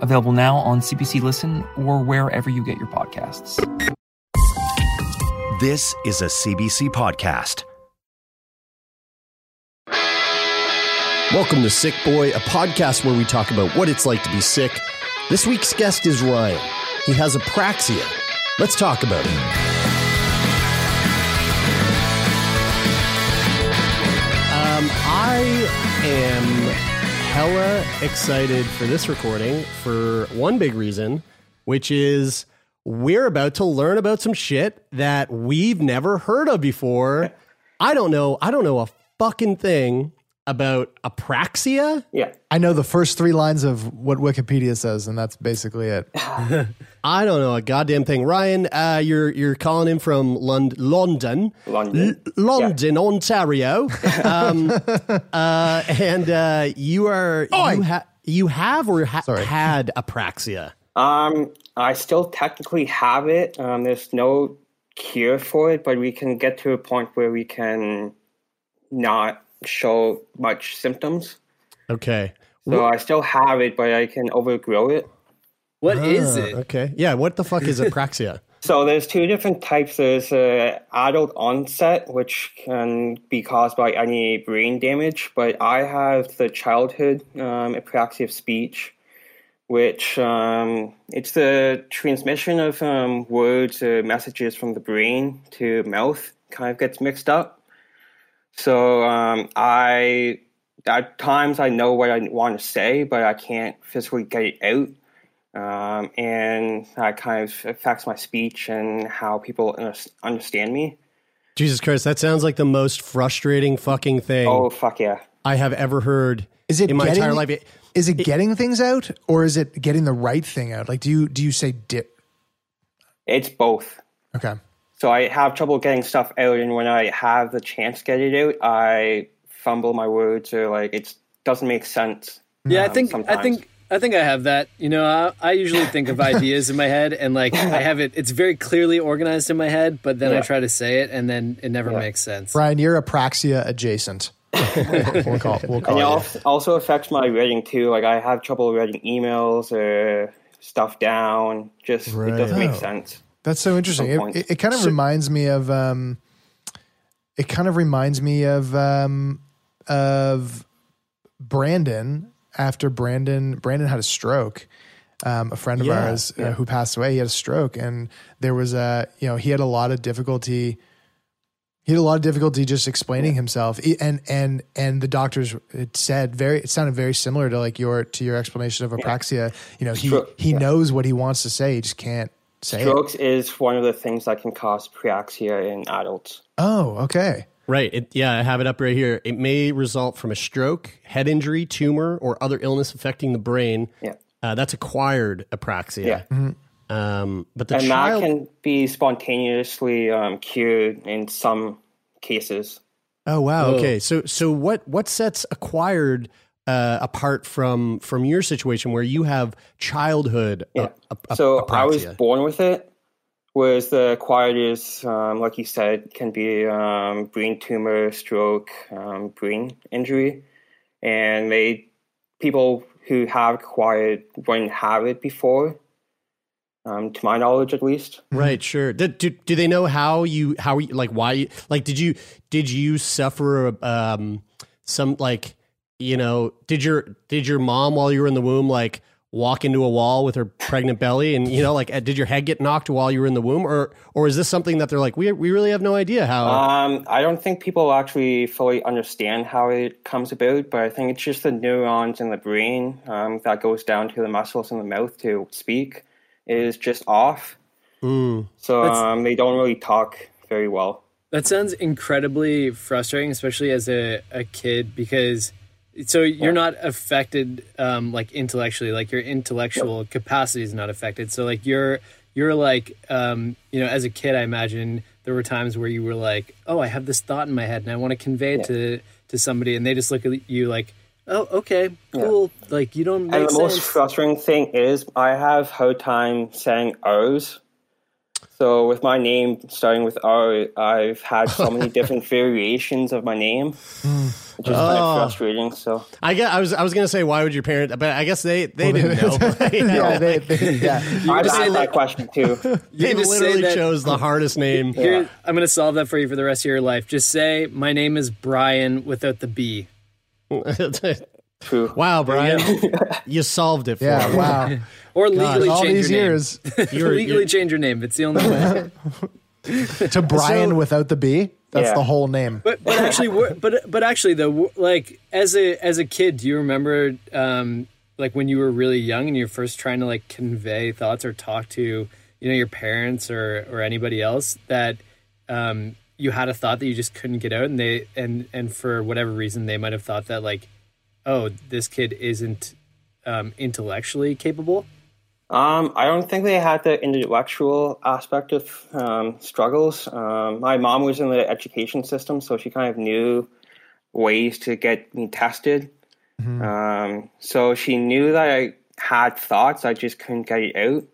available now on CBC Listen or wherever you get your podcasts. This is a CBC podcast. Welcome to Sick Boy, a podcast where we talk about what it's like to be sick. This week's guest is Ryan. He has apraxia. Let's talk about it. Um, I am hella excited for this recording for one big reason, which is we're about to learn about some shit that we've never heard of before. I don't know. I don't know a fucking thing about apraxia. Yeah. I know the first three lines of what Wikipedia says, and that's basically it. I don't know a goddamn thing. Ryan, uh, you're you're calling in from Lond- London, London. L- London, Ontario, um, uh, and uh, you are you, ha- you have or ha- had apraxia. Um, I still technically have it. Um, there's no cure for it, but we can get to a point where we can not show much symptoms. Okay. So I still have it, but I can overgrow it. What is Ah, it? Okay. Yeah. What the fuck is apraxia? So there's two different types. There's uh, adult onset, which can be caused by any brain damage, but I have the childhood um, apraxia of speech, which um, it's the transmission of um, words or messages from the brain to mouth kind of gets mixed up. So um, I at times I know what I want to say, but I can't physically get it out um, and that kind of affects my speech and how people understand me. Jesus Christ, that sounds like the most frustrating fucking thing Oh fuck yeah! I have ever heard Is it in my getting, entire life. It- Is it getting things out, or is it getting the right thing out? Like, do you do you say dip? It's both. Okay, So I have trouble getting stuff out, and when I have the chance to get it out, I fumble my words or like it doesn't make sense. Yeah, I um, think I think I think I have that. You know, I, I usually think of ideas in my head, and like I have it. It's very clearly organized in my head, but then I try to say it, and then it never Yeah. makes sense. Brian, you're apraxia adjacent. we'll call, we'll And call it you. also affects my writing too. Like I have trouble writing emails or stuff down. Just it doesn't make sense. That's so interesting. It, it, it kind of reminds me of um, it kind of reminds me of um, of Brandon after Brandon Brandon had a stroke. Um, a friend of Yeah, ours uh, who passed away, he had a stroke, and there was a you know he had a lot of difficulty. He had a lot of difficulty just explaining himself, and and and the doctors it said very. It sounded very similar to like your to your explanation of apraxia. You know, he he yeah. knows what he wants to say, he just can't say. Strokes is one of the things that can cause apraxia in adults. Oh, okay. Right. It, yeah, I have it up right here. It may result from a stroke, head injury, tumor, or other illness affecting the brain. Yeah. Uh, that's acquired apraxia. Yeah. Um, but the and child. that can be spontaneously um, cured in some cases. oh wow. Whoa. Okay. So so what what sets acquired uh, apart from from your situation where you have childhood? Yeah. a- a- so I was born with it, whereas the acquired is, um, like you said, can be um, brain tumor, stroke, um, brain injury, and they people who have acquired wouldn't have it before, um, to my knowledge at least. Right, sure. Did, do, do they know how you how you, like why you, like did you did you suffer um some like you know did your did your mom while you were in the womb like walk into a wall with her pregnant belly and you know like uh, did your head get knocked while you were in the womb or or is this something that they're like we we really have no idea how Um, I don't think people actually fully understand how it comes about, but I think it's just the neurons in the brain um, that goes down to the muscles in the mouth to speak is just off. Mm. So um, they don't really talk very well. That sounds incredibly frustrating, especially as a, a kid, because so you're not affected um, like intellectually, like your intellectual capacity is not affected. So like you're you're like, um, you know, as a kid, I imagine there were times where you were like, "Oh, I have this thought in my head, and I want to convey it to to somebody," and they just look at you like, "Oh, okay, cool." Like you don't make And the most frustrating thing is I have hard time saying O's. So with my name starting with R, I've had so many different variations of my name, which is kind Oh. of frustrating. So I guess I was I was gonna say why would your parent, but I guess they they didn't know. You know, yeah, they, they, yeah. I've just asked that- that question too. they You literally that- chose the hardest name. Here, I'm going to solve that for you for the rest of your life. Just say, "My name is Brian" without the B. True. wow, Brian, you solved it for Yeah, me. wow. Or legally All change these your years name. You're- legally you're- change your name. It's the only way. to Brian without the B. That's Yeah. the whole name. But but actually, but but actually though, like as a as a kid, do you remember um, like when you were really young and you're first trying to like convey thoughts or talk to you know your parents or or anybody else that um, you had a thought that you just couldn't get out and they and and for whatever reason they might have thought that like oh this kid isn't um, intellectually capable. Um, I don't think they had the intellectual aspect of um, struggles. Um, my mom was in the education system, so she kind of knew ways to get me tested. Um, so she knew that I had thoughts, I just couldn't get it out.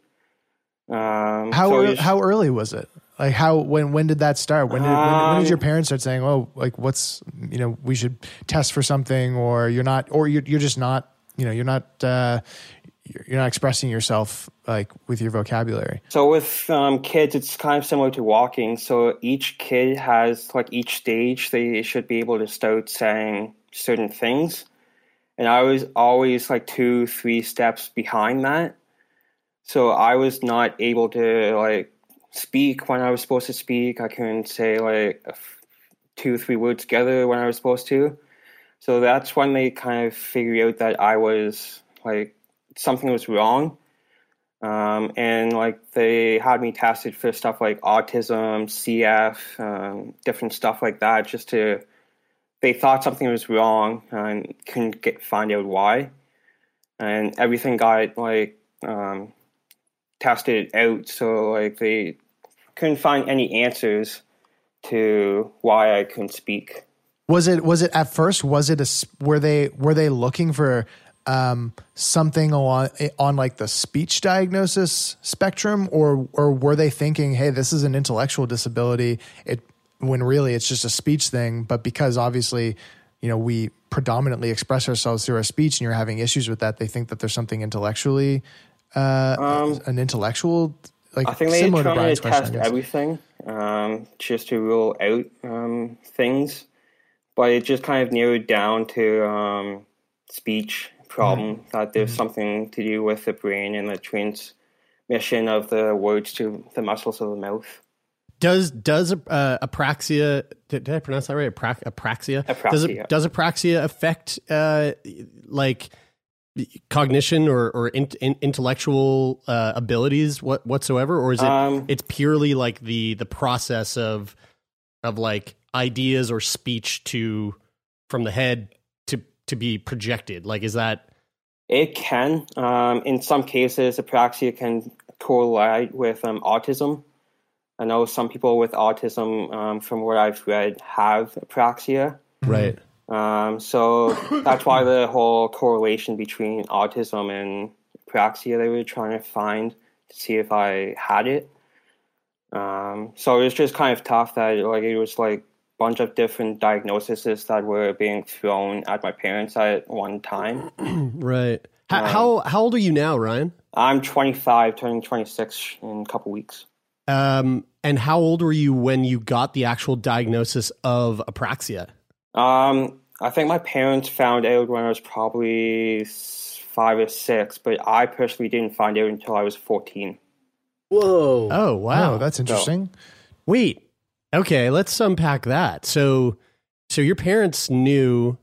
Um, How so ear- it's- how early was it? Like how when when did that start? When did when, when did Um, your parents start saying, "Oh, like what's you know we should test for something," or you're not, or you're you're just not, you know, you're not uh, you're you're not expressing yourself like with your vocabulary. So with um, kids, it's kind of similar to walking. So each kid has like each stage they should be able to start saying certain things, and I was always like two, three steps behind that. So I was not able to like speak when I was supposed to speak. I couldn't say like two, three words together when I was supposed to. So that's when they kind of figured out that I was like something was wrong um, and like they had me tested for stuff like autism, CF, um, different stuff like that, just to. They thought something was wrong and couldn't get find out why, and everything got like um, tested out. So like they couldn't find any answers to why I couldn't speak. Was it was it at first? Was it a were they were they looking for um, something on on like the speech diagnosis spectrum, or or were they thinking, hey, this is an intellectual disability? It when really it's just a speech thing, but because obviously you know we predominantly express ourselves through our speech, and you're having issues with that, they think that there's something intellectually uh, an intellectual like I think they similar to tried to question. test everything um, just to rule out um, things, but it just kind of narrowed down to um, speech problem that there's something to do with the brain and the transmission of the words to the muscles of the mouth. Does does uh, apraxia? Did, did I pronounce that right? Apra- apraxia. Does Apraxia. it does apraxia affect uh, like cognition or or in, in, intellectual uh, abilities what, whatsoever, or is it Um, it's purely like the the process of of like ideas or speech to from the head to to be projected? Like, is that It can, um, in some cases, apraxia can correlate with um, autism. I know some people with autism, um, from what I've read, have apraxia. right? Um, so that's why the whole correlation between autism and apraxia they were trying to find to see if I had it. Um, so it was just kind of tough that like it was like a bunch of different diagnoses that were being thrown at my parents at one time. Right. How, how how old are you now, Ryan? I'm 25, turning 26 in a couple weeks. Um, and how old were you when you got the actual diagnosis of apraxia? Um, I think my parents found out when I was probably five or six, but I personally didn't find out until I was 14. Whoa. Oh wow, Oh, that's interesting. Wait. Okay, let's unpack that. So, so your parents knew,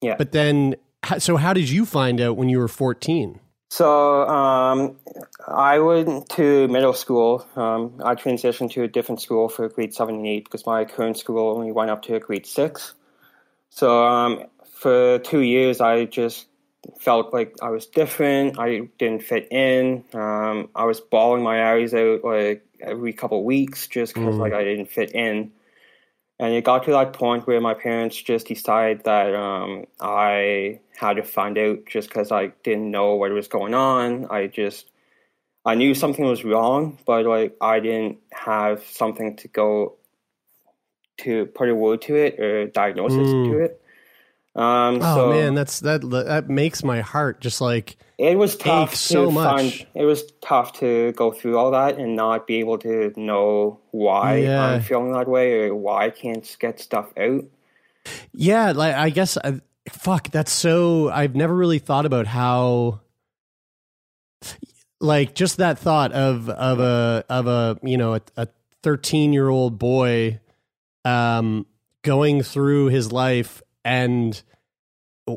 Yeah. but then, so how did you find out when you were fourteen? So um, I went to middle school. Um, I transitioned to a different school for grade seven and eight because my current school only went up to grade six. So um, for two years, I just felt like I was different. I didn't fit in. Um, I was bawling my eyes out like every couple of weeks just because like I didn't fit in. And it got to that point where my parents just decided that um, I had to find out just because I didn't know what was going on. I just I knew something was wrong, but like I didn't have something to go to put a word to it or diagnosis Mm. to it. Um, Oh so man, that's that that makes my heart just like it was tough so to much. find. It was tough to go through all that and not be able to know why Yeah. I'm feeling that way or why I can't get stuff out. Yeah, like I guess I, fuck that's so I've never really thought about how like just that thought of of a of a you know a, a 13 year old boy um going through his life and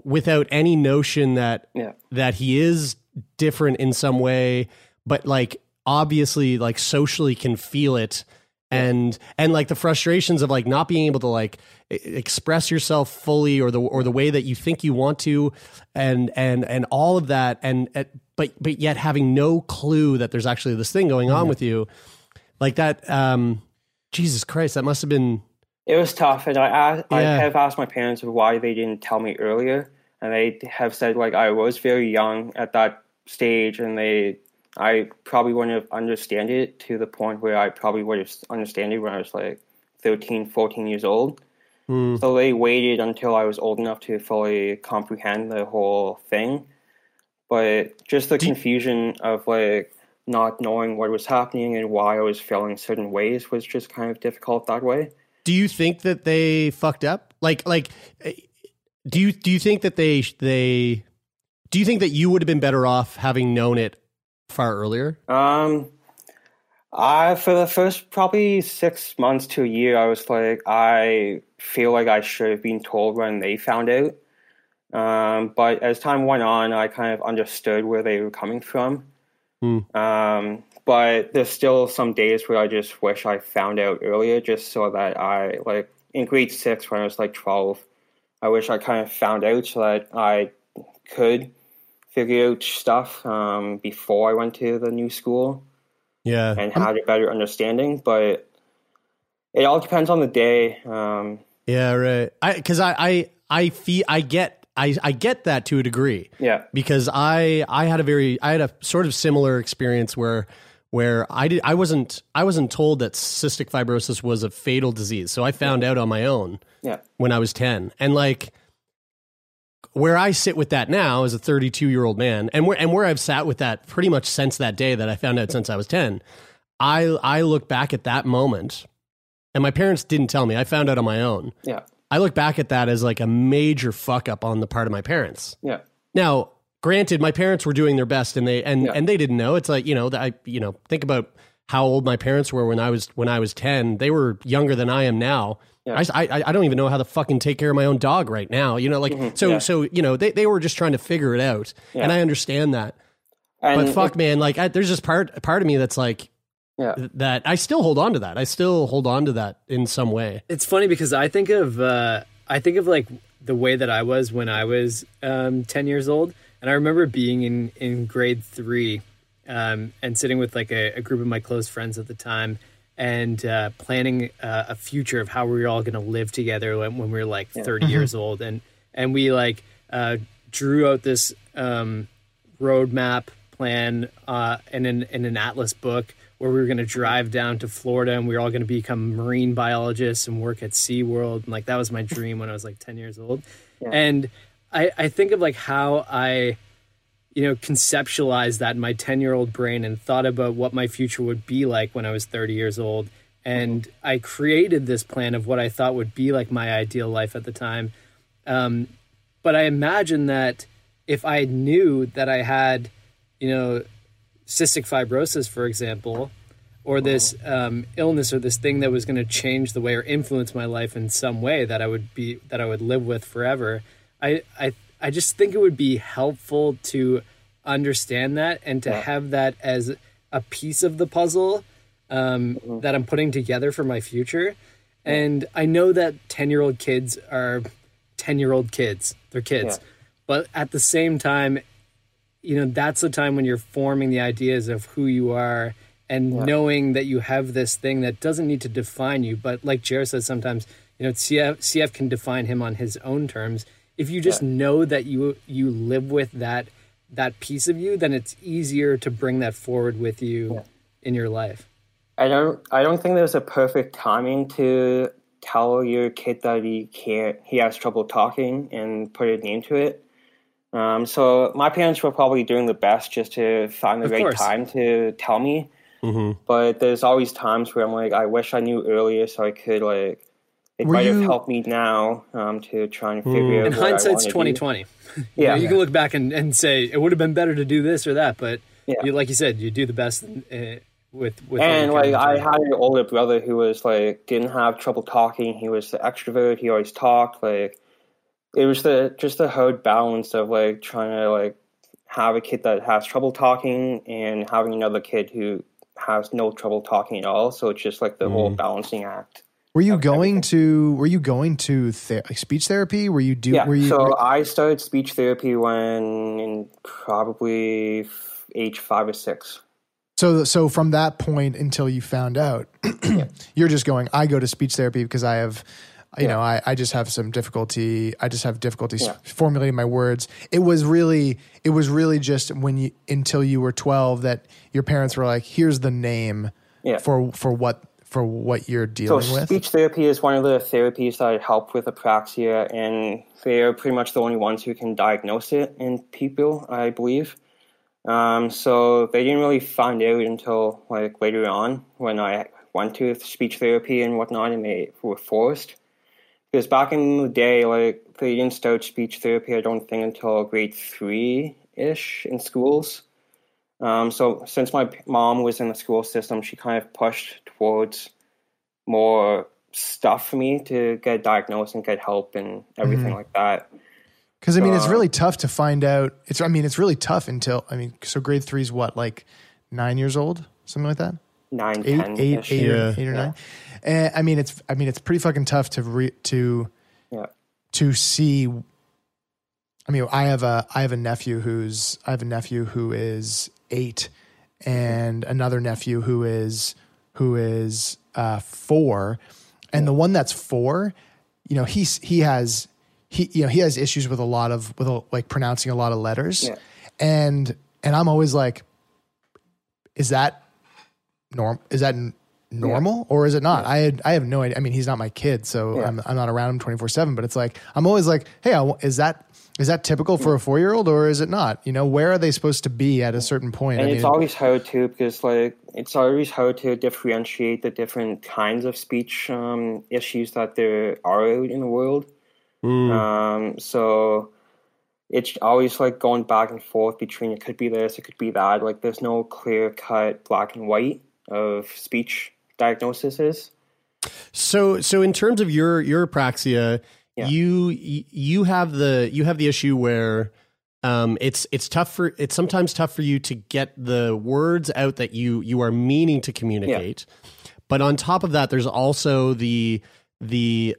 without any notion that Yeah. that he is different in some way but like obviously like socially can feel it. And and like the frustrations of like not being able to like express yourself fully or the or the way that you think you want to and and and all of that and uh, but but yet having no clue that there's actually this thing going on with you like that um jesus christ that must have been It was tough, and I asked, I have asked my parents why they didn't tell me earlier, and they have said like I was very young at that stage, and they I probably wouldn't have understand it to the point where I probably would have understand it when I was like 13, 14 years old. Hmm. So they waited until I was old enough to fully comprehend the whole thing. But just the confusion of like not knowing what was happening and why I was feeling certain ways was just kind of difficult that way. Do you think that they fucked up like like eh, do you do you think that they they do you think that you would have been better off having known it far earlier Um, I for the first probably six months to a year, I was like, I feel like I should have been told when they found out. Um, but as time went on, I kind of understood where they were coming from. Hmm. Um, but there's still some days where I just wish I found out earlier, just so that I like in grade six when I was like twelve. I wish I kind of found out so that I could figure out stuff um, before I went to the new school yeah and had a better understanding. But it all depends on the day. Um, Yeah, right. I because I I I feel I get I I get that to a degree. Yeah. Because I I had a very I had a sort of similar experience where where I did I wasn't I wasn't told that cystic fibrosis was a fatal disease. So I found out on my own yeah, when I was 10. And like where I sit with that now as a 32 year old man and where, and where I've sat with that pretty much since that day that I found out since I was 10, I, I look back at that moment and my parents didn't tell me. I found out on my own. yeah, I look back at that as like a major fuck up on the part of my parents. yeah, Now, granted, my parents were doing their best, and they and Yeah. and they didn't know. It's like you know, that I you know think about how old my parents were when I was when I was ten. They were younger than I am now. Yeah. I, I I don't even know how to fucking take care of my own dog right now. You know, like so yeah. so you know they they were just trying to figure it out, and I understand that. and But fuck, it- man, like I, there's just part part of me that's like yeah, that. I still hold on to that. I still hold on to that in some way. It's funny because I think of uh, I think of like the way that I was when I was um, ten years old, and I remember being in in grade three um, and sitting with like a, a group of my close friends at the time and uh, planning uh, a future of how we were all going to live together when, when we were like 30 years old. And and we like uh, drew out this um, roadmap plan uh, in an in an atlas book where we were going to drive down to Florida and we were all going to become marine biologists and work at SeaWorld. And like that was my dream when I was like 10 years old. And I I think of like how I you know conceptualized that in my 10 year old brain and thought about what my future would be like when I was 30 years old. And I created this plan of what I thought would be like my ideal life at the time. Um, but I imagine that if I knew that I had, you know, cystic fibrosis, for example, or this um, illness or this thing that was going to change the way or influence my life in some way that I would be that I would live with forever, I I I just think it would be helpful to understand that and to have that as a piece of the puzzle um, that I'm putting together for my future. And I know that 10 year old kids are 10 year old kids, they're kids. but at the same time, you know, that's the time when you're forming the ideas of who you are and knowing that you have this thing that doesn't need to define you. But like Jared says, sometimes you know CF CF can define him on his own terms. If you just know that you you live with that that piece of you, then it's easier to bring that forward with you in your life. I don't I don't think there's a perfect timing to tell your kid that he can't he has trouble talking and put a name to it. Um, so my parents were probably doing the best just to find the Of right course. time to tell me. Mm-hmm. But there's always times where I'm like, I wish I knew earlier so I could like it Were might have helped me now um, to try and Hmm. figure out. In what I hindsight's wanna do. twenty twenty. Yeah. you can look back and, and say it would have been better to do this or that, but Yeah. you, like you said, you do the best uh, with with. and like I had an older brother who was like didn't have trouble talking. He was the extrovert. He always talked. Like it was the just the hard balance of like trying to like have a kid that has trouble talking and having another kid who has no trouble talking at all. So it's just like the whole balancing act. Were you going to Were you going to like speech therapy? Were you do? yeah. Were you? so I started speech therapy when in probably f- age five or six. So, so from that point until you found out, you're just going. I go to speech therapy because I have, you know, I, I just have some difficulty. I just have difficulties Yeah. formulating my words. It was really, it was really just when you until you were 12 that your parents were like, "Here's the name Yeah. for for what for what you're So dealing with." speech therapy is one of the therapies that help with apraxia, and they're pretty much the only ones who can diagnose it in people, I believe. Um, so they didn't really find out until like later on when I went to speech therapy and whatnot, and they were forced. Because back in the day, like they didn't start speech therapy, I don't think until grade three ish in schools. Um, so since my mom was in the school system, she kind of pushed towards more stuff for me to get diagnosed and get help and everything like that. Because I mean, it's Uh, really tough to find out. It's I mean, it's really tough until I mean, so grade three is what like nine years old, something like that. Nine, eight, ten, eight, eight, or, Yeah. eight or Yeah. nine. And I mean, it's I mean, it's pretty fucking tough to re, to Yeah. to see. I mean, I have a I have a nephew who's I have a nephew who is eight, and another nephew who is who is uh, four, and the one that's four, you know, he's he has he you know he has issues with a lot of with a, like pronouncing a lot of letters, Yeah. and and I'm always like, is that norm? Is that normal or is it not? I had, I have no idea. I mean, he's not my kid, so Yeah. I'm I'm not around him 24 seven. But it's like I'm always like, hey, I is that is that typical for a four year old or is it not? You know, where are they supposed to be at a certain point? And I it's always hard to because like it's always hard to differentiate the different kinds of speech um, issues that there are in the world. Um, so it's always like going back and forth between it could be this, it could be that. Like there's no clear cut black and white of speech diagnoses. So, so in terms of your your apraxia, Yeah. you you have the you have the issue where um, it's it's tough for it's sometimes tough for you to get the words out that you you are meaning to communicate. But on top of that, there's also the the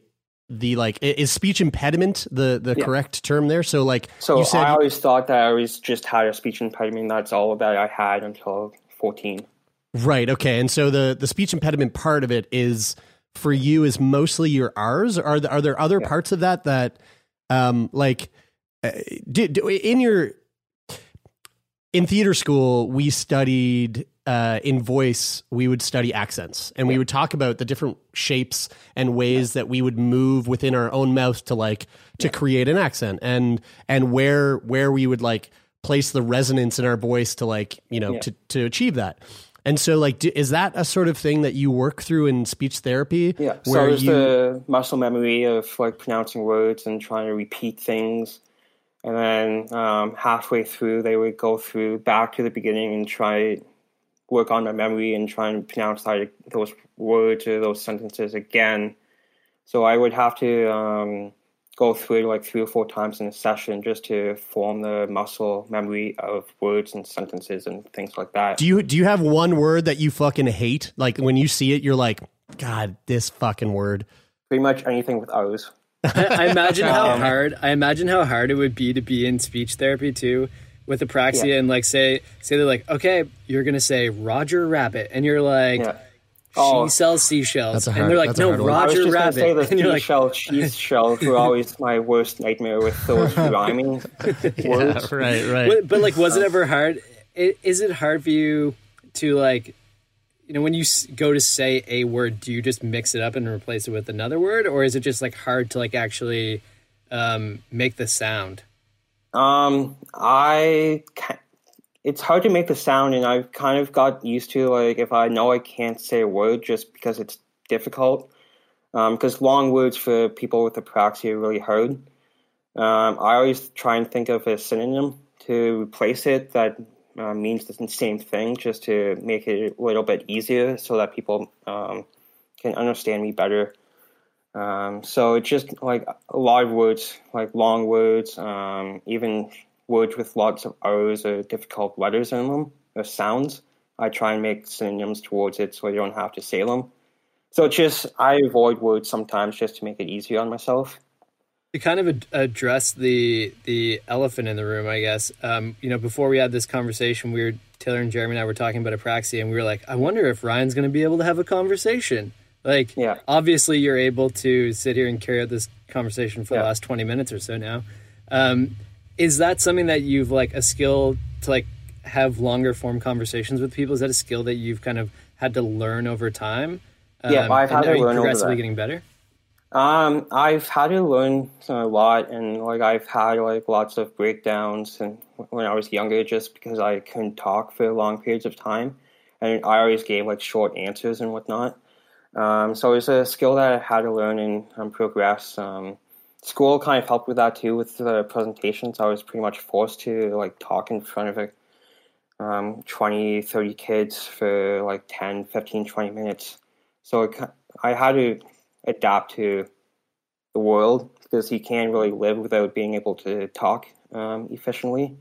the like is speech impediment the the Yeah. correct term there? So like So you said I always thought that I always just had a speech impediment. That's all that I had until 14. Right. Okay. And so the the speech impediment part of it is for you is mostly your R's. Are there, are there other parts of that that, um, like, uh, did in your in theater school we studied uh, in voice we would study accents and we would talk about the different shapes and ways that we would move within our own mouth to like to create an accent and and where where we would like place the resonance in our voice to like you know Yeah. to to achieve that and so like do, is that a sort of thing that you work through in speech therapy Yeah. So there's you the muscle memory of like pronouncing words and trying to repeat things. And then um, halfway through, they would go through back to the beginning and try work on their memory and try and pronounce that, those words or those sentences again. So I would have to um, go through like three or four times in a session just to form the muscle memory of words and sentences and things like that. do you do you have one word that you fucking hate like when you see it you're like god this fucking word Pretty much anything with O's. I, I imagine how Um, hard I imagine how hard it would be to be in speech therapy too with apraxia Yeah. and like say say they're like okay you're gonna say Roger Rabbit and you're like Yeah. She Oh. sells seashells That's a and they're like that's a no hard one. I was Roger just Rabbit say the and you're like seashell, cheese shells were always my worst nightmare with those rhyming words. right, right. but, but like was it ever hard is it hard for you to like you know when you go to say a word do you just mix it up and replace it with another word or is it just like hard to like actually um make the sound Um, I ca it's hard to make the sound, and I've kind of got used to like if I know I can't say a word just because it's difficult. Um, because long words for people with apraxia are really hard. Um, I always try and think of a synonym to replace it that uh, means the same thing, just to make it a little bit easier, so that people um, can understand me better. Um, so it's just like a lot of words, like long words, um, even words with lots of O's or difficult letters in them or sounds. I try and make synonyms towards it so I don't have to say them. So it's just I avoid words sometimes just to make it easier on myself. to kind of ad- address the the elephant in the room, I guess. Um, you know, before we had this conversation, we were Taylor and Jeremy and I were talking about apraxia, and we were like, I wonder if Ryan's going to be able to have a conversation. Like, Yeah. obviously, you're able to sit here and carry out this conversation for the last twenty minutes or so now. Um, is that something that you've like a skill to like have longer form conversations with people? Is that a skill that you've kind of had to learn over time? Yeah, I've and had to learn over progressively getting better. Um, I've had to learn a lot, and like I've had like lots of breakdowns, and when I was younger, just because I couldn't talk for long periods of time, and I always gave like short answers and whatnot. Um, so it's a skill that I had to learn and um, progress. Um, school kind of helped with that too, with the presentations. I was pretty much forced to like talk in front of like um, 20, 30 kids for like 10, 15, 20 minutes. So it, I had to adapt to the world because you can't really live without being able to talk um, efficiently.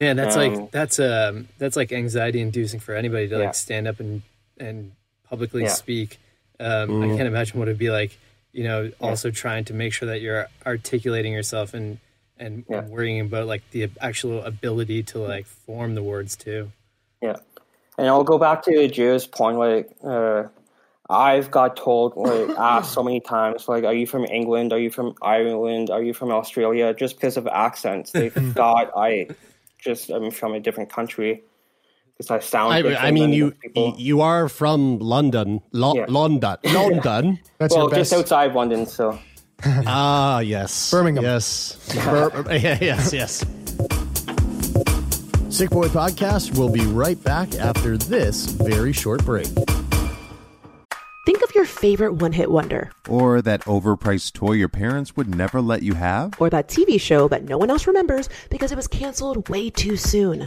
Yeah, that's Um, like that's um that's like anxiety inducing for anybody to Yeah. like stand up and and publicly Yeah. speak. Um, I can't imagine what it'd be like, you know, also trying to make sure that you're articulating yourself and and, Yeah. worrying about like the actual ability to like form the words too. Yeah, and I'll go back to Joe's point. Like, uh, I've got told, like, asked so many times, like, "Are you from England? Are you from Ireland? Are you from Australia?" Just because of accents, they thought I just am from a different country because I sound. I, I mean, you you are from London, Lo- Yeah. London, London. That's well, your best. just outside London, so. ah, yes, Birmingham. Yes, Bir- yeah, yes, yes. Sick Boy Podcast will be right back after this very short break. Think of your favorite one hit wonder, Or that overpriced toy your parents would never let you have? or that TV show that no one else remembers because it was canceled way too soon.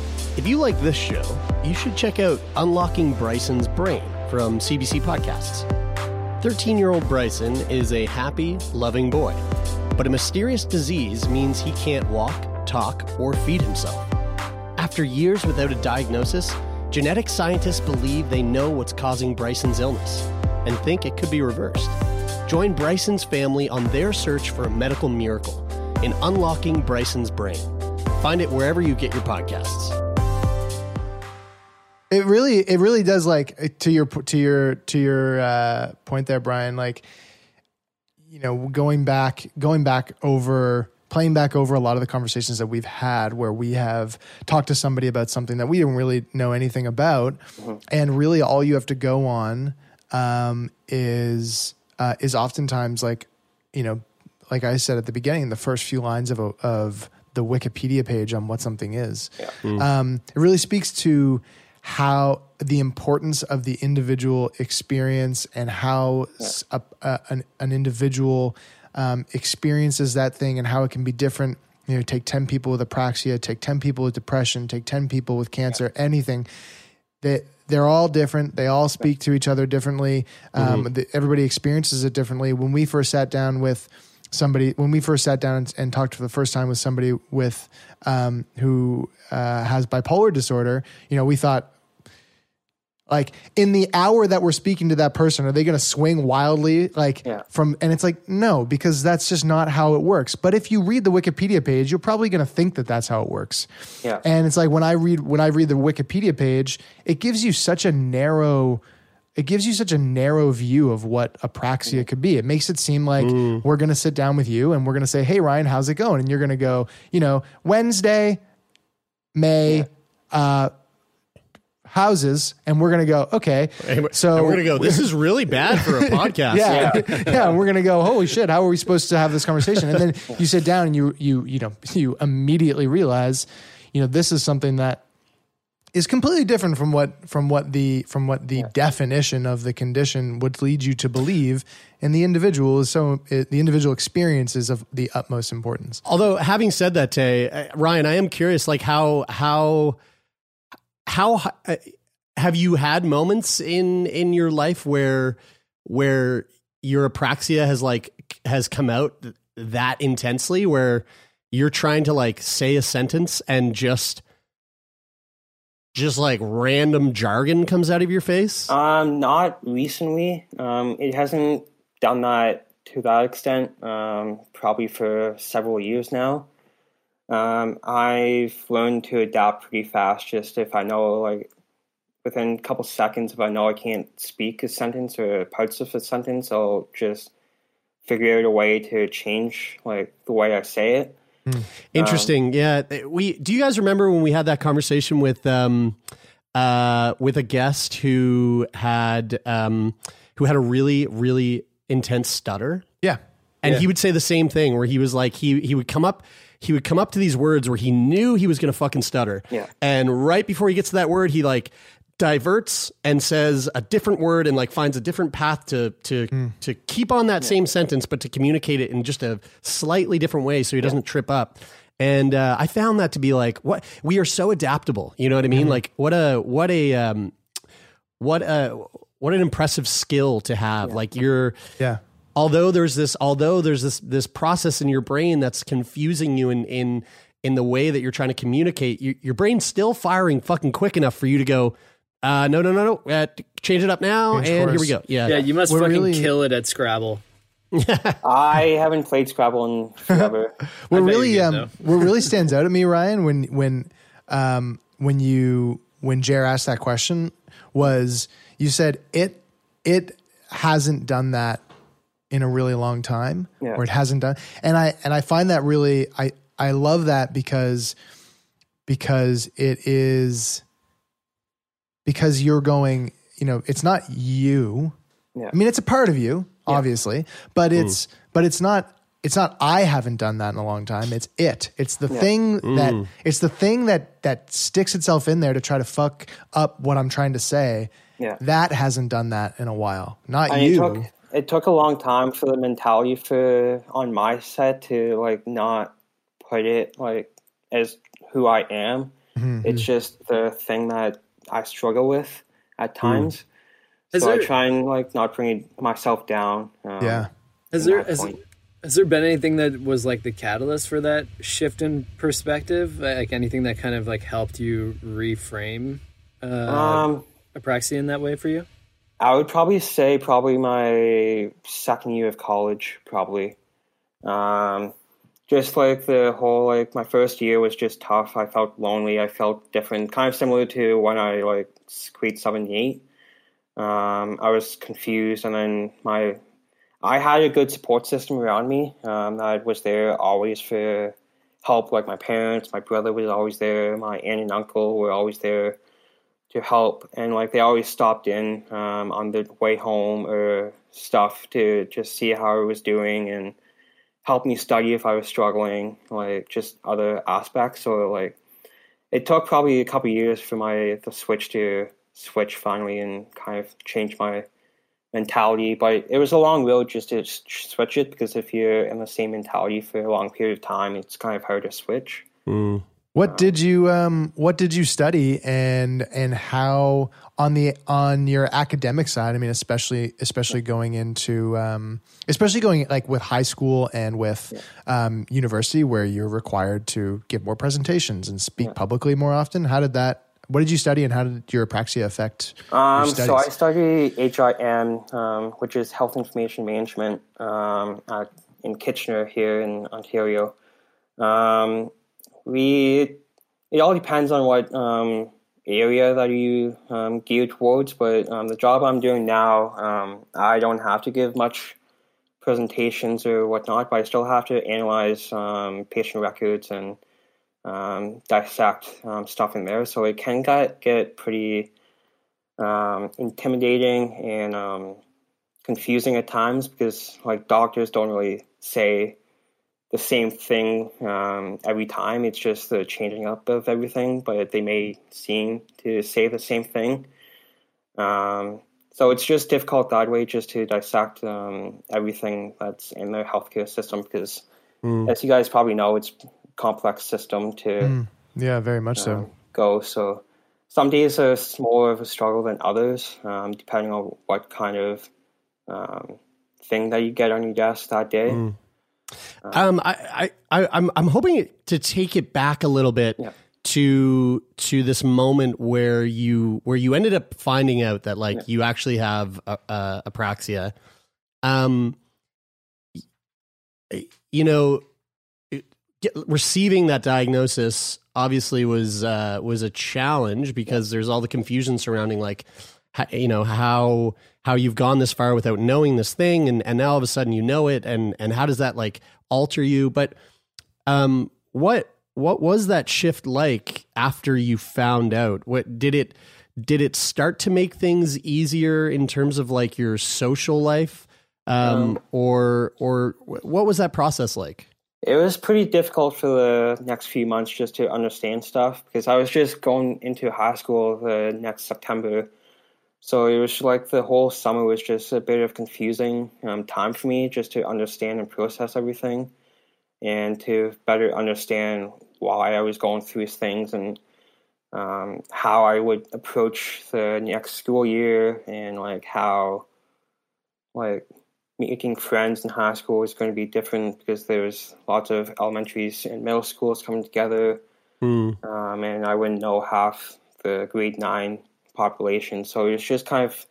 if you like this show, you should check out Unlocking Bryson's Brain from CBC Podcasts. 13 year old Bryson is a happy, loving boy, but a mysterious disease means he can't walk, talk, or feed himself. After years without a diagnosis, genetic scientists believe they know what's causing Bryson's illness and think it could be reversed. Join Bryson's family on their search for a medical miracle in Unlocking Bryson's Brain. Find it wherever you get your podcasts. It really, it really does. Like to your to your to your uh, point there, Brian. Like you know, going back, going back over, playing back over a lot of the conversations that we've had, where we have talked to somebody about something that we didn't really know anything about, and really all you have to go on um, is uh, is oftentimes like you know, like I said at the beginning, the first few lines of a, of the Wikipedia page on what something is. Um, it really speaks to how the importance of the individual experience and how s- a, a- an, an individual um, experiences that thing and how it can be different you know, take 10 people with apraxia, take 10 people with depression, take 10 people with cancer, anything. They, they're all different. They all speak to each other differently. Um, Mhm. the, everybody experiences it differently. When we first sat down with somebody, when we first sat down and, and talked for the first time with somebody with um, who uh, has bipolar disorder, you know, we thought, like in the hour that we're speaking to that person, are they going to swing wildly? Like from, and it's like, no, because that's just not how it works. But if you read the Wikipedia page, you're probably going to think that that's how it works. Yeah. And it's like when I read, when I read the Wikipedia page, it gives you such a narrow, it gives you such a narrow view of what apraxia could be. It makes it seem like we're going to sit down with you and we're going to say, Hey, Ryan, how's it going? And you're going to go, you know, Wednesday, May, uh, houses, and we're gonna go. Okay, so And we're gonna go. This is really bad for a podcast. yeah, yeah, and we're gonna go. Holy shit! How are we supposed to have this conversation? And then you sit down and you you you know you immediately realize, you know, this is something that is completely different from what from what the from what the definition of the condition would lead you to believe. And the individual is so it, the individual experience is of the utmost importance. Although having said that, Tay, uh, Ryan, I am curious, like how how how uh, have you had moments in in your life where where your apraxia has like has come out th- that intensely, where you're trying to like say a sentence and just just like random jargon comes out of your face? Um, not recently. Um, it hasn't done that to that extent. Um, probably for several years now. Um, I've learned to adapt pretty fast. Just if I know, like within a couple seconds, if I know I can't speak a sentence or parts of a sentence, I'll just figure out a way to change like the way I say it. Interesting. yeah. We do you guys remember when we had that conversation with um uh with a guest who had um who had a really really intense stutter? Yeah. And Yeah. he would say the same thing where he was like he he would come up he would come up to these words where he knew he was going to fucking stutter. Yeah. And right before he gets to that word, he like diverts and says a different word and like finds a different path to to to keep on that same sentence but to communicate it in just a slightly different way so he doesn't trip up. And uh, I found that to be like what we are so adaptable. You know what I mean? Like what a what a um, what a what an impressive skill to have. Like you're yeah although there's this although there's this this process in your brain that's confusing you in in in the way that you're trying to communicate you, your brain's still firing fucking quick enough for you to go uh no no no no uh, change it up now Change and here we go yeah Yeah, you must We're fucking really- kill it at Scrabble. I haven't played Scrabble in forever. what bet really you did, um, what really stands out at me, Ryan, when when um, when you when Jer asked that question was you said it it hasn't done that in a really long time, Yeah. or it hasn't done, and I and I find that really I I love that because because it is because you're going you know it's not you Yeah. I mean, it's a part of you, obviously, but it's but it's not it's not I haven't done that in a long time. It's it. It's the thing that Mm. it's the thing that that sticks itself in there to try to fuck up what I'm trying to say. Yeah. That hasn't done that in a while. Not And you. It took, it took a long time for the mentality for on my set to like not put it like as who I am. Mhm. It's just the thing that I struggle with at times. Has so I try and like not bring myself down. Um, yeah. Has there has, has there been anything that was like the catalyst for that shift in perspective? Like anything that kind of like helped you reframe uh, Um, apraxia in that way for you? I would probably say probably my second year of college, probably. Um, just like the whole like my first year was just tough. I felt lonely. I felt different, kind of similar to when I like grade seven eight. Um, I was confused, and then my I had a good support system around me um, that was there always for help. Like my parents, my brother was always there. My aunt and uncle were always there to help, and like they always stopped in um, on the way home or stuff to just see how I was doing and help me study if I was struggling, like just other aspects. So like it took probably a couple years for my the switch to switch finally and kind of change my mentality. But it was a long road just to switch it because if you're in the same mentality for a long period of time, it's kind of hard to switch. Mm. What did you um what did you study and and how on the on your academic side, I mean especially especially going into um especially going like with high school and with um university where you're required to give more presentations and speak publicly more often. How did that what did you study and how did your apraxia affect your Um, so I study HIM, um, which is Health Information Management, um, at, in Kitchener here in Ontario. We it all depends on what um, area that you um, gear towards, but um, the job I'm doing now, um, I don't have to give much presentations or whatnot, but I still have to analyze um, patient records and um, dissect um, stuff in there. So it can get get pretty um, intimidating and um, confusing at times because like doctors don't really say the same thing um, every time. It's just the changing up of everything, but they may seem to say the same thing. Um, so it's just difficult that way, just to dissect um, everything that's in the healthcare system because, Mm. as you guys probably know, it's a complex system to Mm. Yeah, very much so. um, go. So some days are more of a struggle than others, um, depending on what kind of um, thing that you get on your desk that day. Um, I, I, I, I'm, I'm hoping to take it back a little bit to to this moment where you where you ended up finding out that like you actually have a, a, apraxia. Um, you know, it- get, receiving that diagnosis obviously was uh, was a challenge because there's all the confusion surrounding like you know how how you've gone this far without knowing this thing and and now all of a sudden you know it and and how does that like alter you but um what what was that shift like after you found out what did it did it start to make things easier in terms of like your social life um, or or what was that process like It was pretty difficult for the next few months just to understand stuff because I was just going into high school the next September. So it was like the whole summer was just a bit of confusing um, time for me just to understand and process everything and to better understand why I was going through these things and um, how I would approach the next school year and like how like making friends in high school is going to be different because there's lots of elementaries and middle schools coming together, um, and I wouldn't know half the grade nine population. So it's just kind of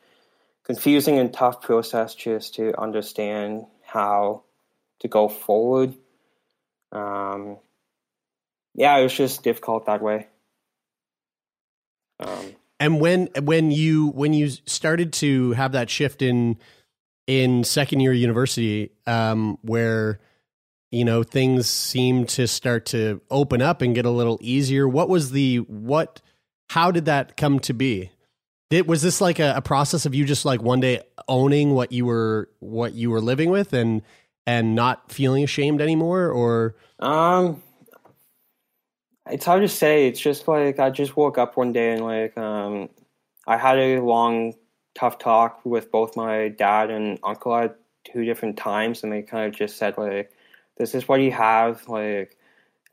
confusing and tough process just to understand how to go forward. Um, yeah, it was just difficult that way. Um, And when when you when you started to have that shift in in second year university, um, where you know things seemed to start to open up and get a little easier, what was the what? How did that come to be? Did, was this like a, a process of you just like one day owning what you were what you were living with and and not feeling ashamed anymore, or Um, it's hard to say. It's just like I just woke up one day and like um, I had a long, tough talk with both my dad and uncle at two different times, and they kind of just said like, "This is what you have. Like,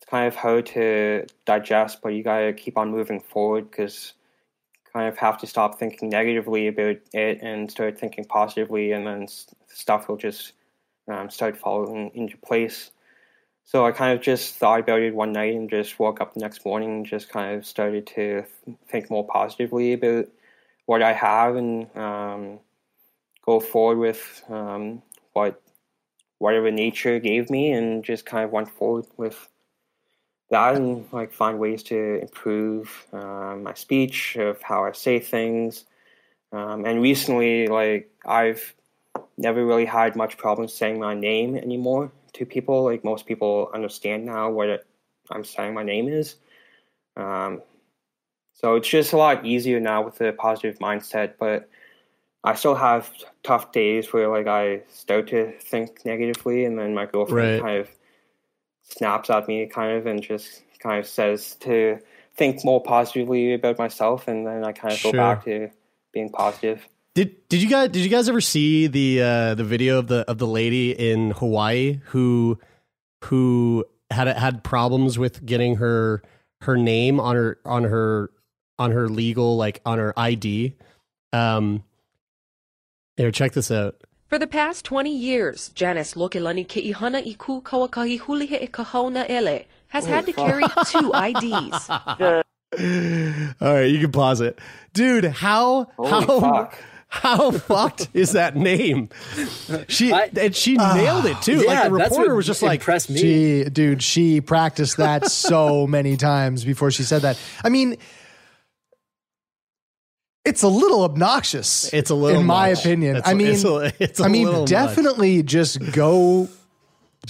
kind of hard to digest, but you gotta keep on moving forward because." Kind of have to stop thinking negatively about it and start thinking positively, and then stuff will just um, start falling into place. So I kind of just thought about it one night and just woke up the next morning and just kind of started to think more positively about what I have and um, go forward with um, what whatever nature gave me and just kind of went forward with that and like find ways to improve um, my speech of how I say things. Um, and recently, like I've never really had much problem saying my name anymore to people. Like most people understand now what it, I'm saying my name is. Um, so it's just a lot easier now with a positive mindset. But I still have tough days where like I start to think negatively, and then my girlfriend Right. kind of snaps at me, kind of, and just kind of says to think more positively about myself, and then I kind of go back to being positive. Did did you guys did you guys ever see the uh, the video of the of the lady in Hawaii who who had had problems with getting her her name on her on her on her legal like on her ID? Um, here, check this out. For the past 20 years, Janice Lokelani Ke'ihana Iku Kawakahi Hulihe e Kahona Ele has had to carry two IDs. All right, you can pause it, dude. How Holy how fuck. how fucked is that name? She and she nailed it too. like the reporter was just like, She, dude, she practiced that so many times before she said that. I mean, it's a little obnoxious. It's a little in my much. opinion. It's I mean, it's a- it's a I mean, little much. definitely just go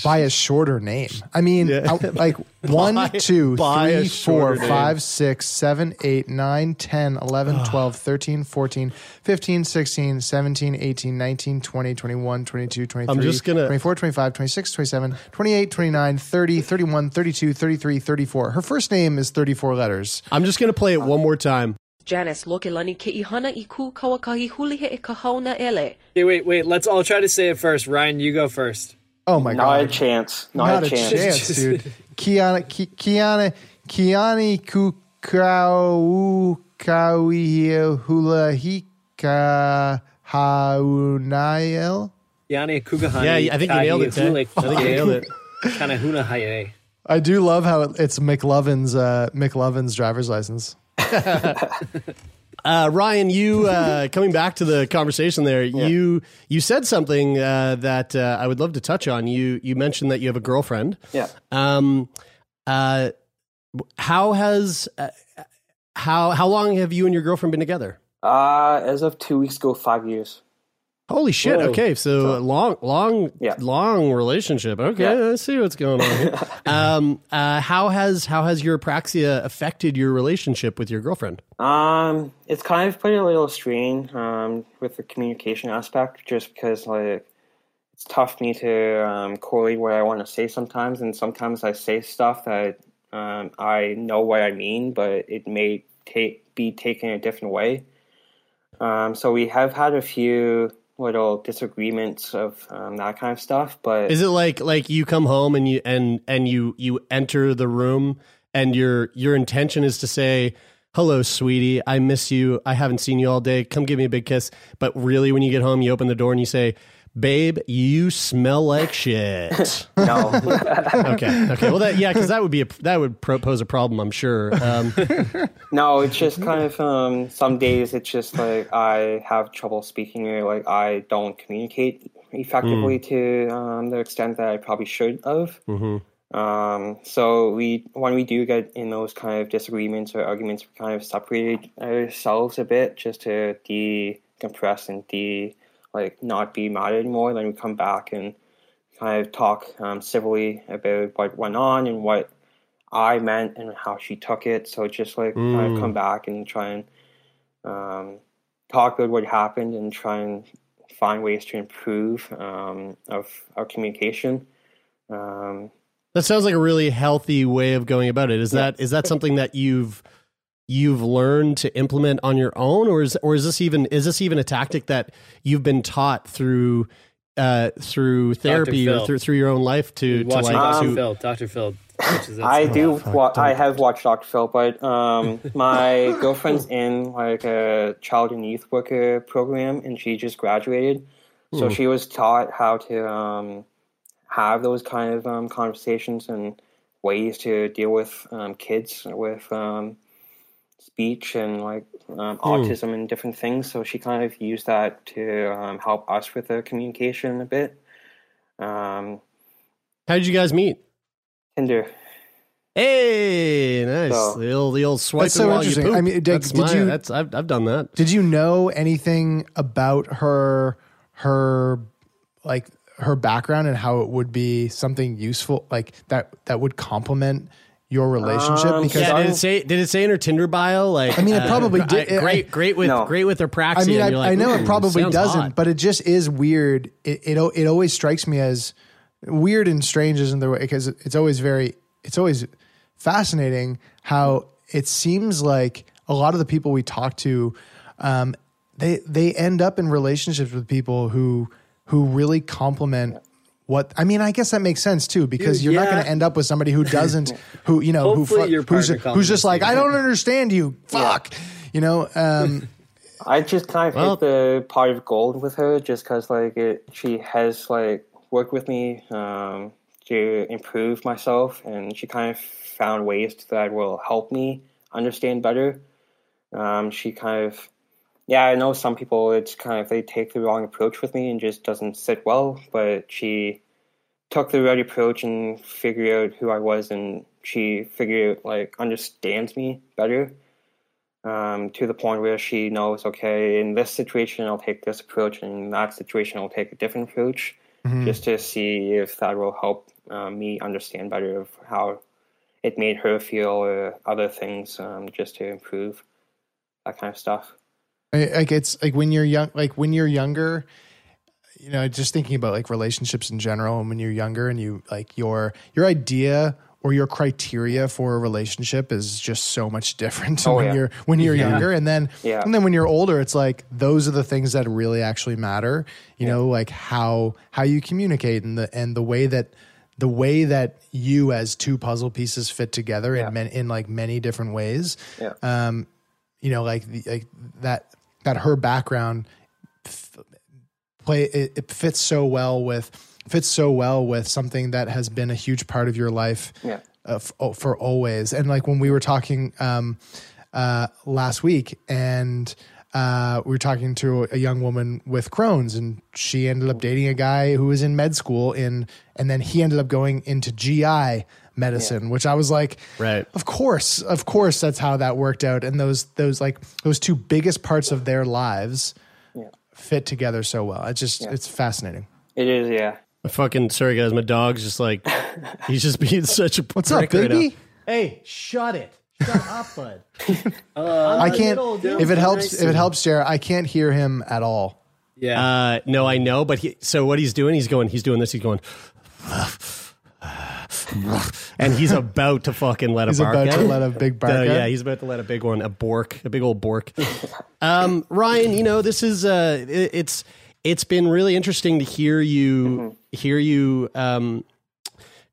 by a shorter name. I mean, I- like one, Buy- two, buy a three, four, shorter five, six, seven, eight, nine, 10, 11, 12, 13, 14, 15, 16, 17, 18, 19, 20, 21, 22, 23, I'm just gonna- 24, 25, 26, 27, 28, 29, 30, 31, 32, 33, 34. Her first name is 34 letters. I'm just gonna play it one more time. Janice Lokelani Ke'ihana Iku Kawakahi Hulihe e Kahona Ele. Okay, wait, wait. Let's all try to say it first. Ryan, you go first. Oh my Not god. a chance. Not, a chance. dude. Kiana, Ki- Kiana, Kiani Kukrau Kawi Hula Hika Haunail. Yanni Kugahani. Yeah, I think you nailed it, Tay. I think you nailed it. Kind of huna haye. I do love how it's McLovin's uh, McLovin's driver's license. Uh, Ryan, you uh, coming back to the conversation there, you you said something uh, that uh, I would love to touch on. You you mentioned that you have a girlfriend. Yeah. Um, uh, how has uh, how how long have you and your girlfriend been together? Uh, as of two weeks ago, five years. Holy shit! Whoa. Okay, so, long, long, Yeah. long relationship. Okay, Yeah. I see what's going on. Um, uh, how has how has your apraxia affected your relationship with your girlfriend? Um, it's kind of put a little strain um, with the communication aspect, just because like it's tough for me to um, correlate what I want to say sometimes, and sometimes I say stuff that um, I know what I mean, but it may take be taken a different way. Um, so we have had a few little disagreements of um, that kind of stuff, but Is it like like you come home and you and and you you enter the room and your your intention is to say hello sweetie I miss you. I haven't seen you all day. Come give me a big kiss. But really when you get home you open the door and you say babe you smell like shit. No. Okay okay. Well that yeah because that would be a that would pose a problem I'm sure. Um, No, it's just kind of um, some days it's just like I have trouble speaking or like I don't communicate effectively to um, the extent that I probably should have. Mm-hmm. Um, so we when we do get in those kind of disagreements or arguments, we kind of separate ourselves a bit just to decompress and de like not be mad anymore. Then we come back and kind of talk um, civilly about what went on and what I meant and how she took it. So just like kind Mm. of come back and try and um, talk about what happened and try and find ways to improve um, of our communication. Um, That sounds like a really healthy way of going about it. Is that is that something that you've you've learned to implement on your own, or is or is this even is this even a tactic that you've been taught through uh, through therapy or through through your own life to to like Dr. Um, Phil. Dr. Phil. I stuff. do. Wa- I have watched Dr. Phil, but um, my girlfriend's in like a child and youth worker program, and she just graduated. So Hmm. she was taught how to um, have those kind of um, conversations and ways to deal with um, kids with um, speech and like um, autism and different things. So she kind of used that to um, help us with the communication a bit. Um, How did you guys meet? Tinder. Hey, nice. So- the old the old swiping That's so while you interesting. poop. I mean, Dick, that's did my, you- That's I've I've done that. Did you know anything about her her like her background and how it would be something useful like that that would complement your relationship Um, because Yeah, did it say did it say in her Tinder bio like? I mean, it uh, probably I- did. Great, I- great with No. great with her praxia. I mean, I, like, I know it probably sounds doesn't, hot." but it just is weird. It, it it always strikes me as weird and strange, isn't there? Because it's always very, it's always fascinating how it seems like a lot of the people we talk to, um, they they end up in relationships with people who who really complement what I mean. I guess that makes sense too because you're not going to end up with somebody who doesn't who you know who Hopefully fu- your who's who's just like I don't understand you. Fuck, you know. Um, I just kind of Well- hit the pot of gold with her just because like it, she has like worked with me um, to improve myself, and she kind of found ways that will help me understand better. Um, she kind of, yeah, I know some people it's kind of they take the wrong approach with me and just doesn't sit well, but she took the right approach and figured out who I was, and she figured out like understands me better um, to the point where she knows, okay, in this situation, I'll take this approach, and in that situation, I'll take a different approach, Mhm. just to see if that will help um, me understand better of how it made her feel or other things, um, just to improve that kind of stuff. I- like it's like when you're young like when you're younger you know just thinking about like relationships in general and when you're younger and you like your your idea or your criteria for a relationship is just so much different Oh, when yeah. you're when you're Yeah. younger and then Yeah. and then when you're older it's like those are the things that really actually matter you know like how how you communicate and the and the way that the way that you as two puzzle pieces fit together in in like many different ways Yeah. um you know like the, like that that her background f- play it, it fits so well with fits so well with something that has been a huge part of your life Yeah. uh, f- oh, for always and like when we were talking um uh last week and uh, we were talking to a young woman with Crohn's, and she ended up dating a guy who was in med school in, and then he ended up going into GI medicine, which I was like, right, of course, of course, that's how that worked out, and those those like those two biggest parts of their lives Yeah. fit together so well. It's just Yeah. it's fascinating. It is, yeah. My fucking sorry guys, my dog's just like he's just being such a What's up, prick right now. baby? Hey, shut it. Shut up, bud. Uh, I can't. If it helps, if it helps, Jared, I can't hear him at all. Yeah. Uh, no, I know, but he, so what he's doing, he's going, he's doing this, he's going, and he's about to fucking let He's a bark about to let a big bark Uh, out? Yeah, he's about to let a big one, a bork, a big old bork. um, Ryan, you know, this is uh, it, it's it's been really interesting to hear you hear you um,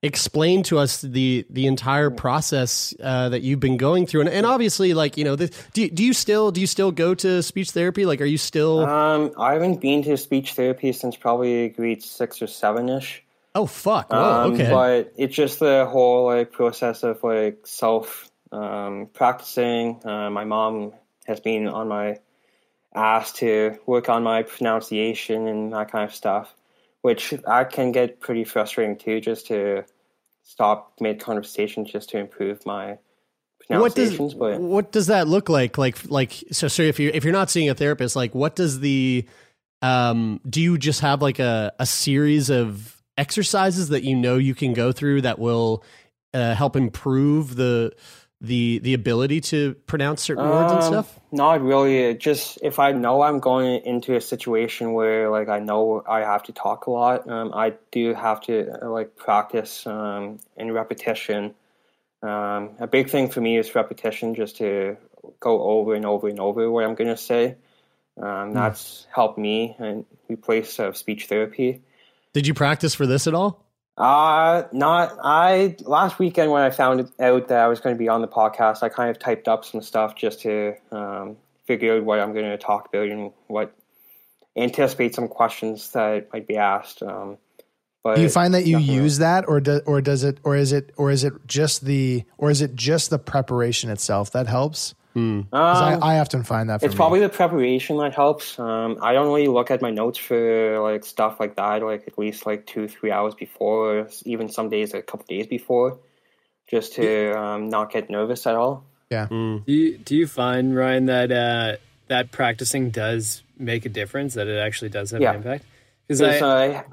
explain to us the the entire process uh, that you've been going through, and, and obviously, like you know, the, do you- do you still do you still go to speech therapy? Like, are you still? Um, I haven't been to speech therapy since probably grade six or seven ish. Oh fuck! Whoa, Um, okay. But it's just the whole like process of like self um, practicing. Uh, my mom has been on my ass to work on my pronunciation and that kind of stuff, which I can get pretty frustrating too. Just to stop mid conversation, just to improve my what does pronunciations. but what does that look like? Like like so so if you if you're not seeing a therapist, like what does the um do you just have like a a series of exercises that you know you can go through that will uh, help improve the the the ability to pronounce certain words and Um, stuff? Not really. It Just if I know I'm going into a situation where like I know I have to talk a lot, um, I do have to uh, like practice um, in repetition. Um, a big thing for me is repetition, just to go over and over and over what I'm gonna say. Um, that's helped me and replace uh, speech therapy. Did you practice for this at all? Uh, not I. Last weekend when I found out that I was going to be on the podcast, I kind of typed up some stuff just to um, figure out what I'm going to talk about and what anticipate some questions that might be asked. Um, but Do you find that you nothing use that, or do, or does it, or is it, or is it just the, or is it just the preparation itself that helps? 'Cause Um, I, I often find that for it's me. probably the preparation that helps. Um, I don't really look at my notes for like stuff like that, like at least like two, three hours before, or even some days a couple days before, just to um, not get nervous at all. Yeah. Do you do you find Ryan that uh, that practicing does make a difference? That it actually does have Yeah. an impact? Because Because I,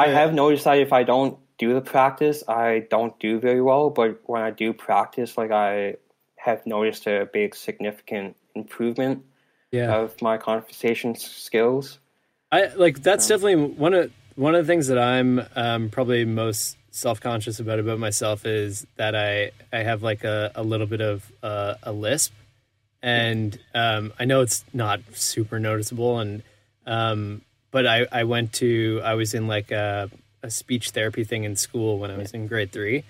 I, I have noticed that if I don't do the practice, I don't do very well. But when I do practice, like I have noticed a big significant improvement Yeah. of my conversation skills. I like that's definitely one of one of the things that I'm um, probably most self conscious about about myself is that I I have like a, a little bit of uh, a lisp, and um, I know it's not super noticeable, and um, but I I went to I was in like a, a speech therapy thing in school when I was in grade three,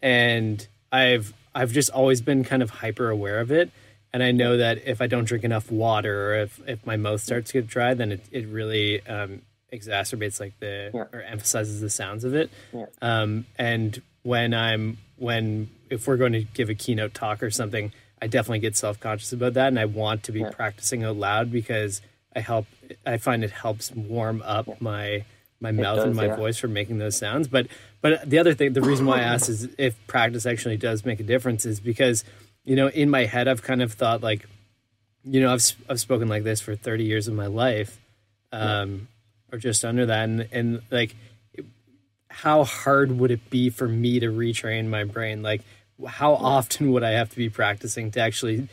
and I've I've just always been kind of hyper aware of it. And I know that if I don't drink enough water or if, if my mouth starts to get dry, then it, it really um, exacerbates like the Yeah. or emphasizes the sounds of it. Yeah. Um, and when I'm when if we're going to give a keynote talk or something, I definitely get self conscious about that, and I want to be practicing out loud because I help. I find it helps warm up my my mouth and my yeah. voice for making those sounds. But but the other thing, the reason why I asked is if practice actually does make a difference is because you know in my head I've kind of thought like you know I've I've spoken like this for 30 years of my life um or just under that. And and like how hard would it be for me to retrain my brain? Like how often would I have to be practicing to actually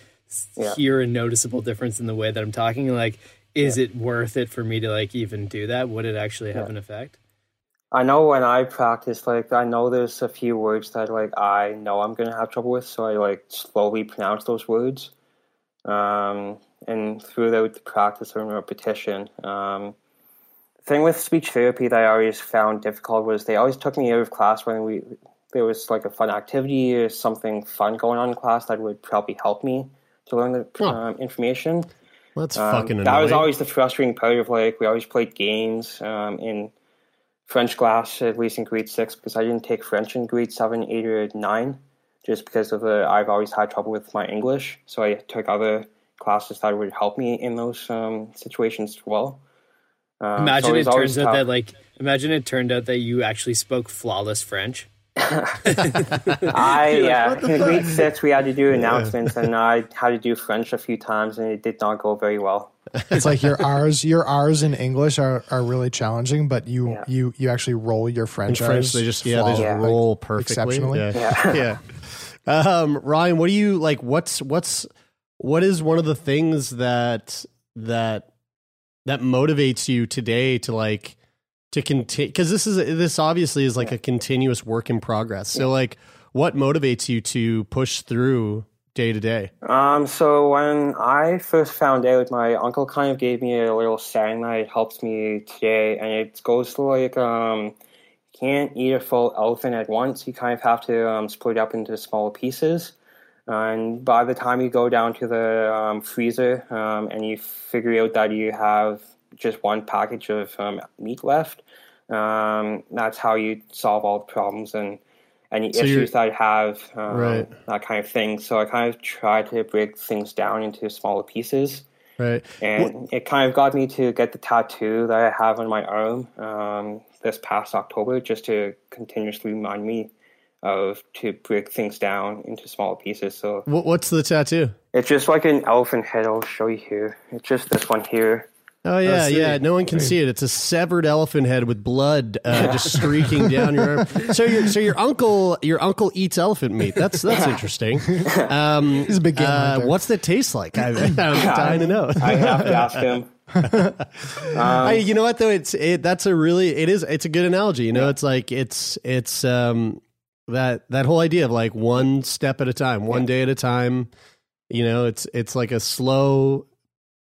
Yeah. hear a noticeable difference in the way that I'm talking? Like is it worth it for me to like even do that? Would it actually have Yeah. an effect I know when I practice, like I know there's a few words that like I know I'm gonna have trouble with, so I like slowly pronounce those words. Um, and throughout the practice and repetition, um, thing with speech therapy that I always found difficult was they always took me out of class when we there was like a fun activity or something fun going on in class that would probably help me to learn the um, information. That's Um, fucking That was always the frustrating part of like we always played games um, in French class at least in grade six because I didn't take French in grade seven, eight, or nine, just because of the I've always had trouble with my English, so I took other classes that would help me in those um, situations as well. Um, imagine was it always turns out tough. that like imagine it turned out that you actually spoke flawless french I You're like, yeah, "What the in grade fuck?" six we had to do announcements, and I had to do French a few times, and it did not go very well. It's like your R's, your R's in English are, are really challenging, but you you you actually roll your In French. French, R's they just yeah, they just flawless, roll like, perfectly. exceptionally. Yeah, yeah. Um, Ryan, what do you like? What's what's what is one of the things that that that motivates you today to like to continue? Because this is this obviously is like a continuous work in progress. So like, what motivates you to push through day to day? Um, so when I first found out, my uncle kind of gave me a little saying that it helps me today, and it goes to like um, you can't eat a full elephant at once. You kind of have to um, split it up into smaller pieces. And by the time you go down to the um, freezer um, and you figure out that you have just one package of um, meat left, um, that's how you solve all the problems and any So issues that I have, um, Right. that kind of thing. So I kind of try to break things down into smaller pieces. Right. And it kind of got me to get the tattoo that I have on my arm um, this past October, just to continuously remind me of to break things down into smaller pieces. So what's the tattoo? it's just like an elephant head. I'll show you here. It's just this one here. Oh yeah, yeah. No one can see it. It's a severed elephant head with blood uh, just streaking down your arm. So your so your uncle your uncle eats elephant meat. That's that's interesting. Um, He's a big game uh. What's that taste like? I, I'm dying to know. I have to ask him. I, you know what though? It's it. That's a really it is. It's a good analogy. You know, it's like it's it's um that that whole idea of like one step at a time, one day at a time. You know, it's it's like a slow,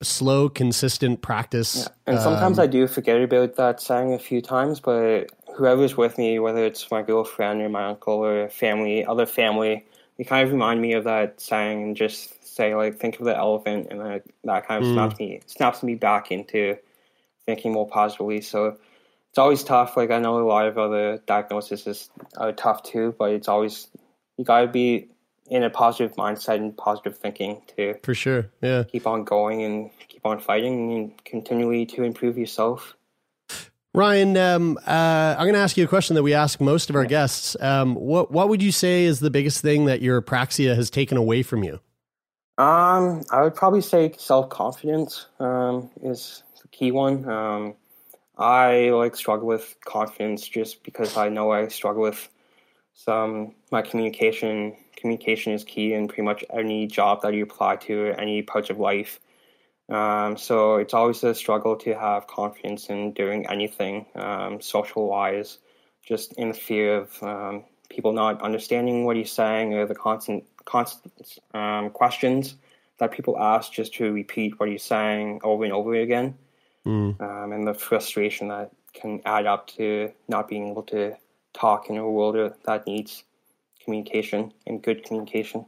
slow, consistent practice. And sometimes Um, I do forget about that saying a few times, but whoever's with me, whether it's my girlfriend or my uncle or family, other family, they kind of remind me of that saying and just say like, think of the elephant, and then that kind of Mm. snaps me snaps me back into thinking more positively. So it's always tough. Like I know a lot of other diagnoses are tough too, but it's always you got to be in a positive mindset and positive thinking to for sure. Yeah. keep on going and keep on fighting and continually to improve yourself. Ryan, um, uh, I'm going to ask you a question that we ask most of our guests. Um, what what would you say is the biggest thing that your apraxia has taken away from you? Um, I would probably say self confidence um, is the key one. Um, I like struggle with confidence just because I know I struggle with some my communication. Communication is key in pretty much any job that you apply to, any parts of life. Um, so it's always a struggle to have confidence in doing anything um, social wise, just in the fear of um, people not understanding what you're saying or the constant constant um, questions that people ask just to repeat what he's saying over and over again, Mm. um, and the frustration that can add up to not being able to talk in a world that needs communication and good communication.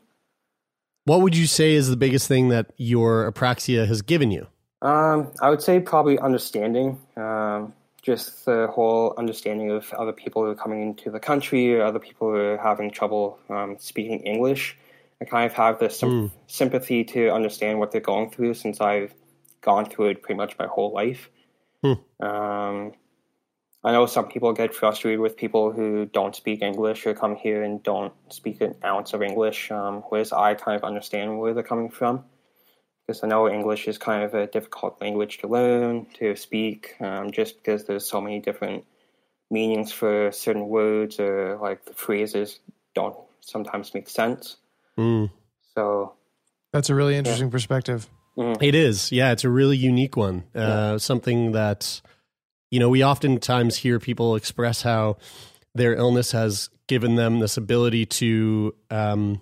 What would you say is the biggest thing that your apraxia has given you? Um, I would say probably understanding, um, just the whole understanding of other people who are coming into the country or other people who are having trouble um, speaking English. I kind of have this sym- sympathy to understand what they're going through since I've gone through it pretty much my whole life. Um, I know some people get frustrated with people who don't speak English or come here and don't speak an ounce of English, um, whereas I kind of understand where they're coming from because I know English is kind of a difficult language to learn, to speak, um, just because there's so many different meanings for certain words or like the phrases don't sometimes make sense. Mm. So That's a really interesting perspective. It is. Yeah, it's a really unique one. Uh, Something that, you know, we oftentimes hear people express how their illness has given them this ability to, um,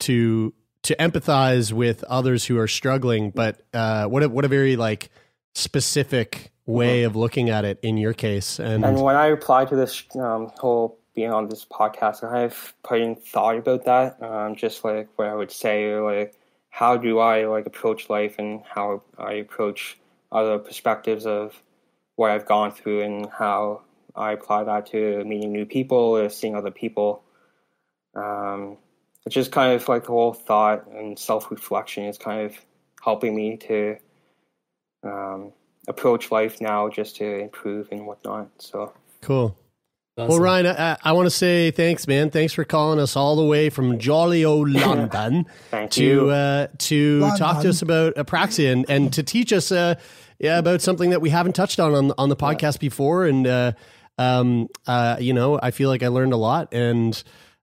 to, to empathize with others who are struggling. But uh, what a, what a very like specific way of looking at it in your case. And, And when I replied to this um, whole being on this podcast, I have put in thought about that, um, just like what I would say, like how do I like approach life and how I approach other perspectives of what I've gone through and how I apply that to meeting new people or seeing other people. Um, it's just kind of like the whole thought and self reflection is kind of helping me to um, approach life now just to improve and whatnot. So Cool. Well, Ryan, I, I want to say thanks, man. Thanks for calling us all the way from jolly old London Thank to you. uh, to talk to us about apraxia and, and to teach us uh, yeah, about something that we haven't touched on on, on the podcast before. And uh, um, uh, you know, I feel like I learned a lot, and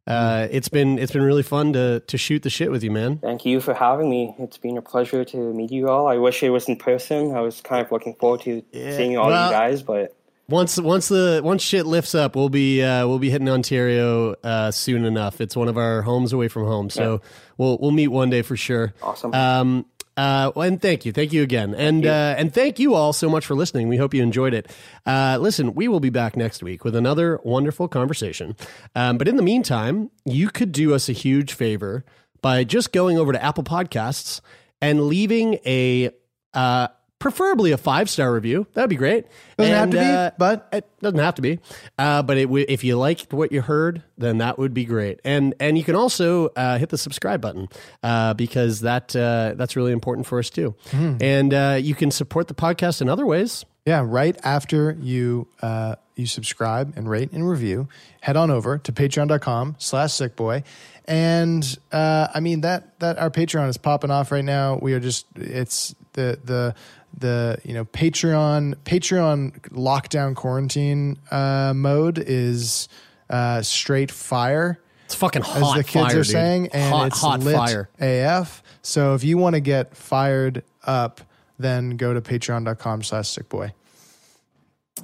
uh, it's been it's been really fun to to shoot the shit with you, man. Thank you for having me. It's been a pleasure to meet you all. I wish it was in person. I was kind of looking forward to seeing all well- you guys, but Once once the once shit lifts up, we'll be uh, we'll be hitting Ontario uh, soon enough. It's one of our homes away from home, so we'll we'll meet one day for sure. Awesome. Um, uh, well, and thank you, thank you again, and Uh, and thank you all so much for listening. We hope you enjoyed it. Uh, listen, we will be back next week with another wonderful conversation. Um, but in the meantime, you could do us a huge favor by just going over to Apple Podcasts and leaving a uh, preferably a five star review. That'd be great. Doesn't have And, to be, uh, but it doesn't have to be. Uh, but it w- if you liked what you heard, then that would be great. And and you can also uh, hit the subscribe button uh, because that uh, that's really important for us too. And uh, you can support the podcast in other ways. Yeah, right after you uh, you subscribe and rate and review, head on over to patreon.com slash sickboy. And uh, I mean that that our Patreon is popping off right now. We are just it's the the the you know Patreon Patreon lockdown quarantine uh, mode is uh, straight fire. It's fucking hot, as the kids fire, are dude. saying, and Hot, it's hot lit fire. AF. So if you want to get fired up, then go to patreon.com slash sickboy.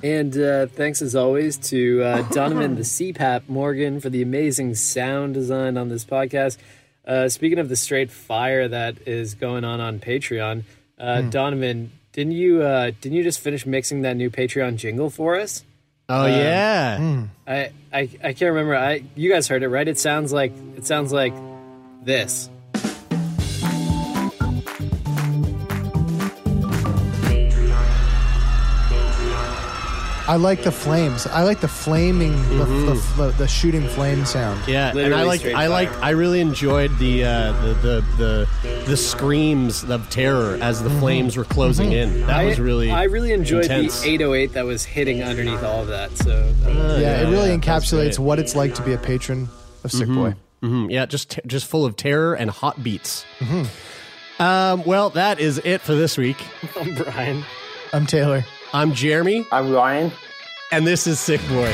And uh, thanks as always to uh, Donovan the CPAP Morgan for the amazing sound design on this podcast. Uh, speaking of the straight fire that is going on on Patreon, uh, Hmm. Donovan, didn't you uh, didn't you just finish mixing that new Patreon jingle for us? Oh Um, yeah. I, I I can't remember. I you guys heard it right? It sounds like it sounds like this. I like the flames. I like the flaming, the, the, the, shooting flame sound. Yeah, and I Literally like straight I like. I really enjoyed the uh, the, the the the screams of terror as the flames were closing in. That I, was really I really enjoyed intense. the 808 that was hitting underneath all of that. So uh, yeah, it really yeah, that's encapsulates great. what it's like to be a patron of Sick Boy. Mhm, Yeah, just t- just full of terror and hot beats. Um, well, that is it for this week. I'm Brian. I'm Taylor. I'm Jeremie, I'm Ryan. and this is Sick Boy.